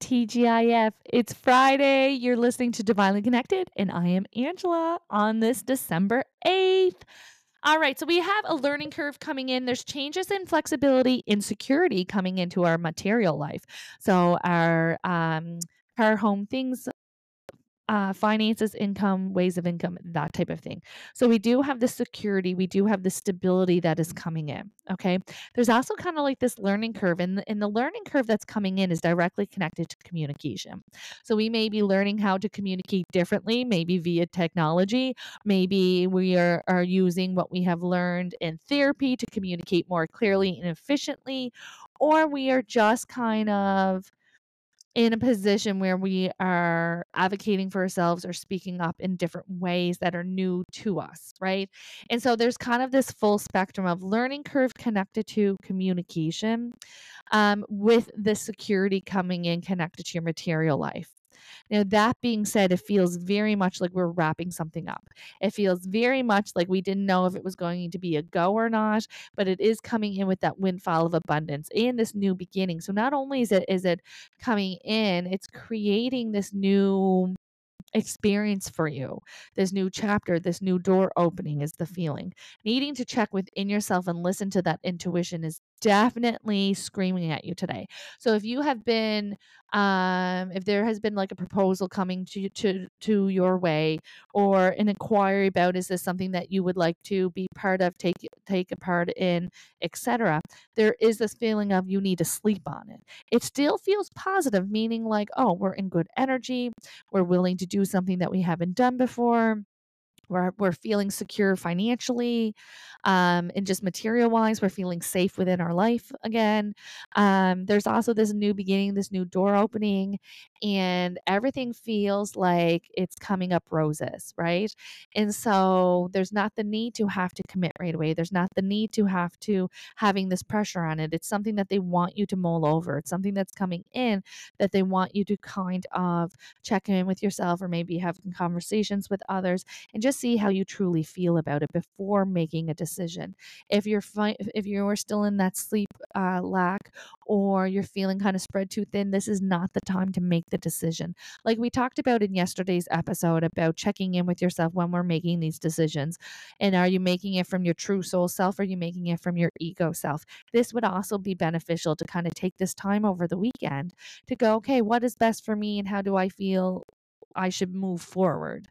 TGIF. It's Friday. You're listening to Divinely Connected, and I am Angela on this December 8th. All right, so we have a learning curve coming in. There's changes in flexibility, insecurity coming into our material life. So our um our home things uh, finances, income, ways of income, that type of thing. So we do have the security, we do have the stability that is coming in. Okay. There's also kind of like this learning curve, and the, and the learning curve that's coming in is directly connected to communication. So we may be learning how to communicate differently, maybe via technology. Maybe we are, are using what we have learned in therapy to communicate more clearly and efficiently, or we are just kind of in a position where we are advocating for ourselves or speaking up in different ways that are new to us, right? And so there's kind of this full spectrum of learning curve connected to communication um, with the security coming in connected to your material life. Now, that being said, it feels very much like we're wrapping something up. It feels very much like we didn't know if it was going to be a go or not, but it is coming in with that windfall of abundance and this new beginning. So not only is it is it coming in, it's creating this new experience for you. This new chapter, this new door opening is the feeling. Needing to check within yourself and listen to that intuition is definitely screaming at you today. So if you have been um if there has been like a proposal coming to to to your way or an inquiry about is this something that you would like to be part of take take a part in etc there is this feeling of you need to sleep on it it still feels positive meaning like oh we're in good energy we're willing to do something that we haven't done before we're, we're feeling secure financially um, and just material wise we're feeling safe within our life again. Um, there's also this new beginning this new door opening and everything feels like it's coming up roses right? And so there's not the need to have to commit right away. There's not the need to have to having this pressure on it. It's something that they want you to mull over. It's something that's coming in that they want you to kind of check in with yourself or maybe having conversations with others and just see how you truly feel about it before making a decision. If you're fi- if you're still in that sleep uh, lack or you're feeling kind of spread too thin, this is not the time to make the decision. Like we talked about in yesterday's episode about checking in with yourself when we're making these decisions. And are you making it from your true soul self or are you making it from your ego self? This would also be beneficial to kind of take this time over the weekend to go, okay, what is best for me and how do I feel I should move forward.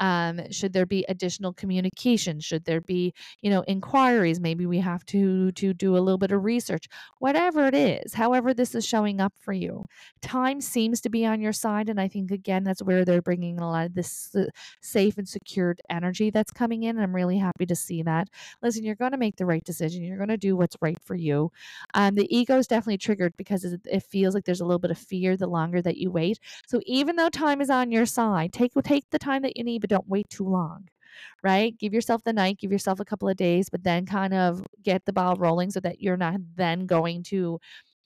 Um, should there be additional communication? Should there be, you know, inquiries? Maybe we have to to do a little bit of research. Whatever it is, however this is showing up for you, time seems to be on your side, and I think again that's where they're bringing a lot of this uh, safe and secured energy that's coming in. And I'm really happy to see that. Listen, you're going to make the right decision. You're going to do what's right for you. Um, the ego is definitely triggered because it, it feels like there's a little bit of fear the longer that you wait. So even though time is on your side, take take the time that you need, don't wait too long right? Give yourself the night, give yourself a couple of days, but then kind of get the ball rolling so that you're not then going to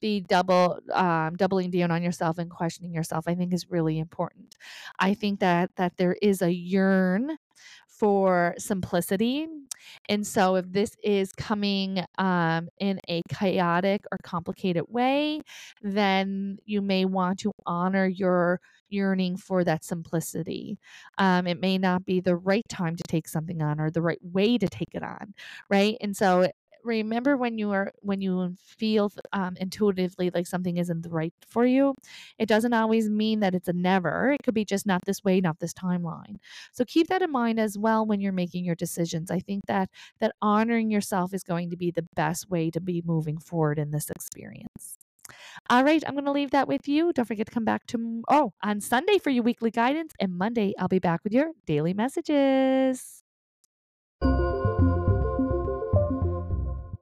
be double um, doubling down on yourself and questioning yourself i think is really important i think that that there is a yearn for simplicity and so if this is coming um, in a chaotic or complicated way then you may want to honor your yearning for that simplicity. Um, it may not be the right time to take something on or the right way to take it on right? And so remember when you are when you feel um, intuitively like something isn't right for you it doesn't always mean that it's a never it could be just not this way not this timeline so keep that in mind as well when you're making your decisions i think that that honoring yourself is going to be the best way to be moving forward in this experience all right, I'm going to leave that with you. Don't forget to come back to, oh, on Sunday for your weekly guidance, and Monday I'll be back with your daily messages.